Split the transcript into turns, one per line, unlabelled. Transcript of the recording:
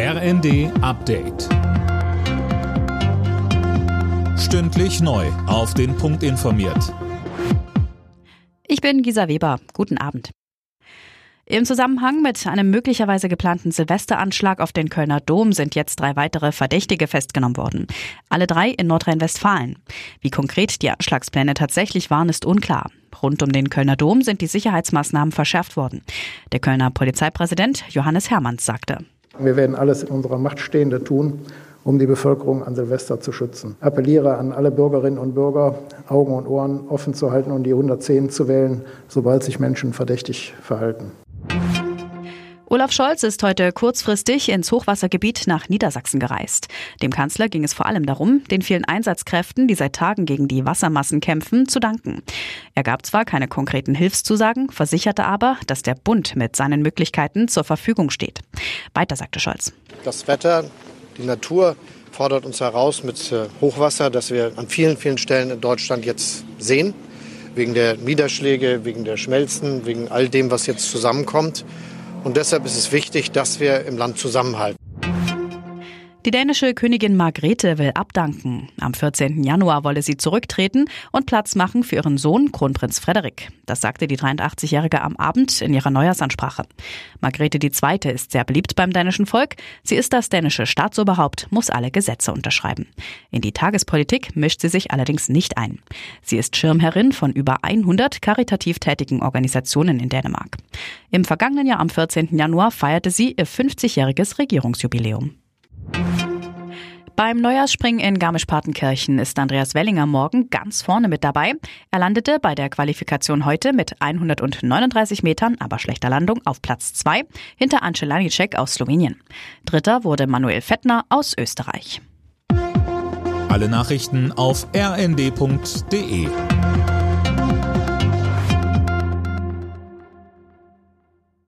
RND Update. Stündlich neu. Auf den Punkt informiert.
Ich bin Gisa Weber. Guten Abend. Im Zusammenhang mit einem möglicherweise geplanten Silvesteranschlag auf den Kölner Dom sind jetzt drei weitere Verdächtige festgenommen worden. Alle drei in Nordrhein-Westfalen. Wie konkret die Anschlagspläne tatsächlich waren, ist unklar. Rund um den Kölner Dom sind die Sicherheitsmaßnahmen verschärft worden. Der Kölner Polizeipräsident Johannes Hermanns sagte.
Wir werden alles in unserer Macht Stehende tun, um die Bevölkerung an Silvester zu schützen. Appelliere an alle Bürgerinnen und Bürger, Augen und Ohren offen zu halten und die 110 zu wählen, sobald sich Menschen verdächtig verhalten.
Olaf Scholz ist heute kurzfristig ins Hochwassergebiet nach Niedersachsen gereist. Dem Kanzler ging es vor allem darum, den vielen Einsatzkräften, die seit Tagen gegen die Wassermassen kämpfen, zu danken. Er gab zwar keine konkreten Hilfszusagen, versicherte aber, dass der Bund mit seinen Möglichkeiten zur Verfügung steht. Weiter sagte Scholz.
Das Wetter, die Natur fordert uns heraus mit äh, Hochwasser, das wir an vielen, vielen Stellen in Deutschland jetzt sehen. Wegen der Niederschläge, wegen der Schmelzen, wegen all dem, was jetzt zusammenkommt. Und deshalb ist es wichtig, dass wir im Land zusammenhalten.
Die dänische Königin Margrethe will abdanken. Am 14. Januar wolle sie zurücktreten und Platz machen für ihren Sohn Kronprinz Frederik. Das sagte die 83-Jährige am Abend in ihrer Neujahrsansprache. Margrethe II. ist sehr beliebt beim dänischen Volk. Sie ist das dänische Staatsoberhaupt, muss alle Gesetze unterschreiben. In die Tagespolitik mischt sie sich allerdings nicht ein. Sie ist Schirmherrin von über 100 karitativ tätigen Organisationen in Dänemark. Im vergangenen Jahr am 14. Januar feierte sie ihr 50-jähriges Regierungsjubiläum. Beim Neujahrsspringen in Garmisch-Partenkirchen ist Andreas Wellinger morgen ganz vorne mit dabei. Er landete bei der Qualifikation heute mit 139 Metern, aber schlechter Landung, auf Platz 2 hinter Ance Lanicek aus Slowenien. Dritter wurde Manuel Fettner aus Österreich.
Alle Nachrichten auf rnd.de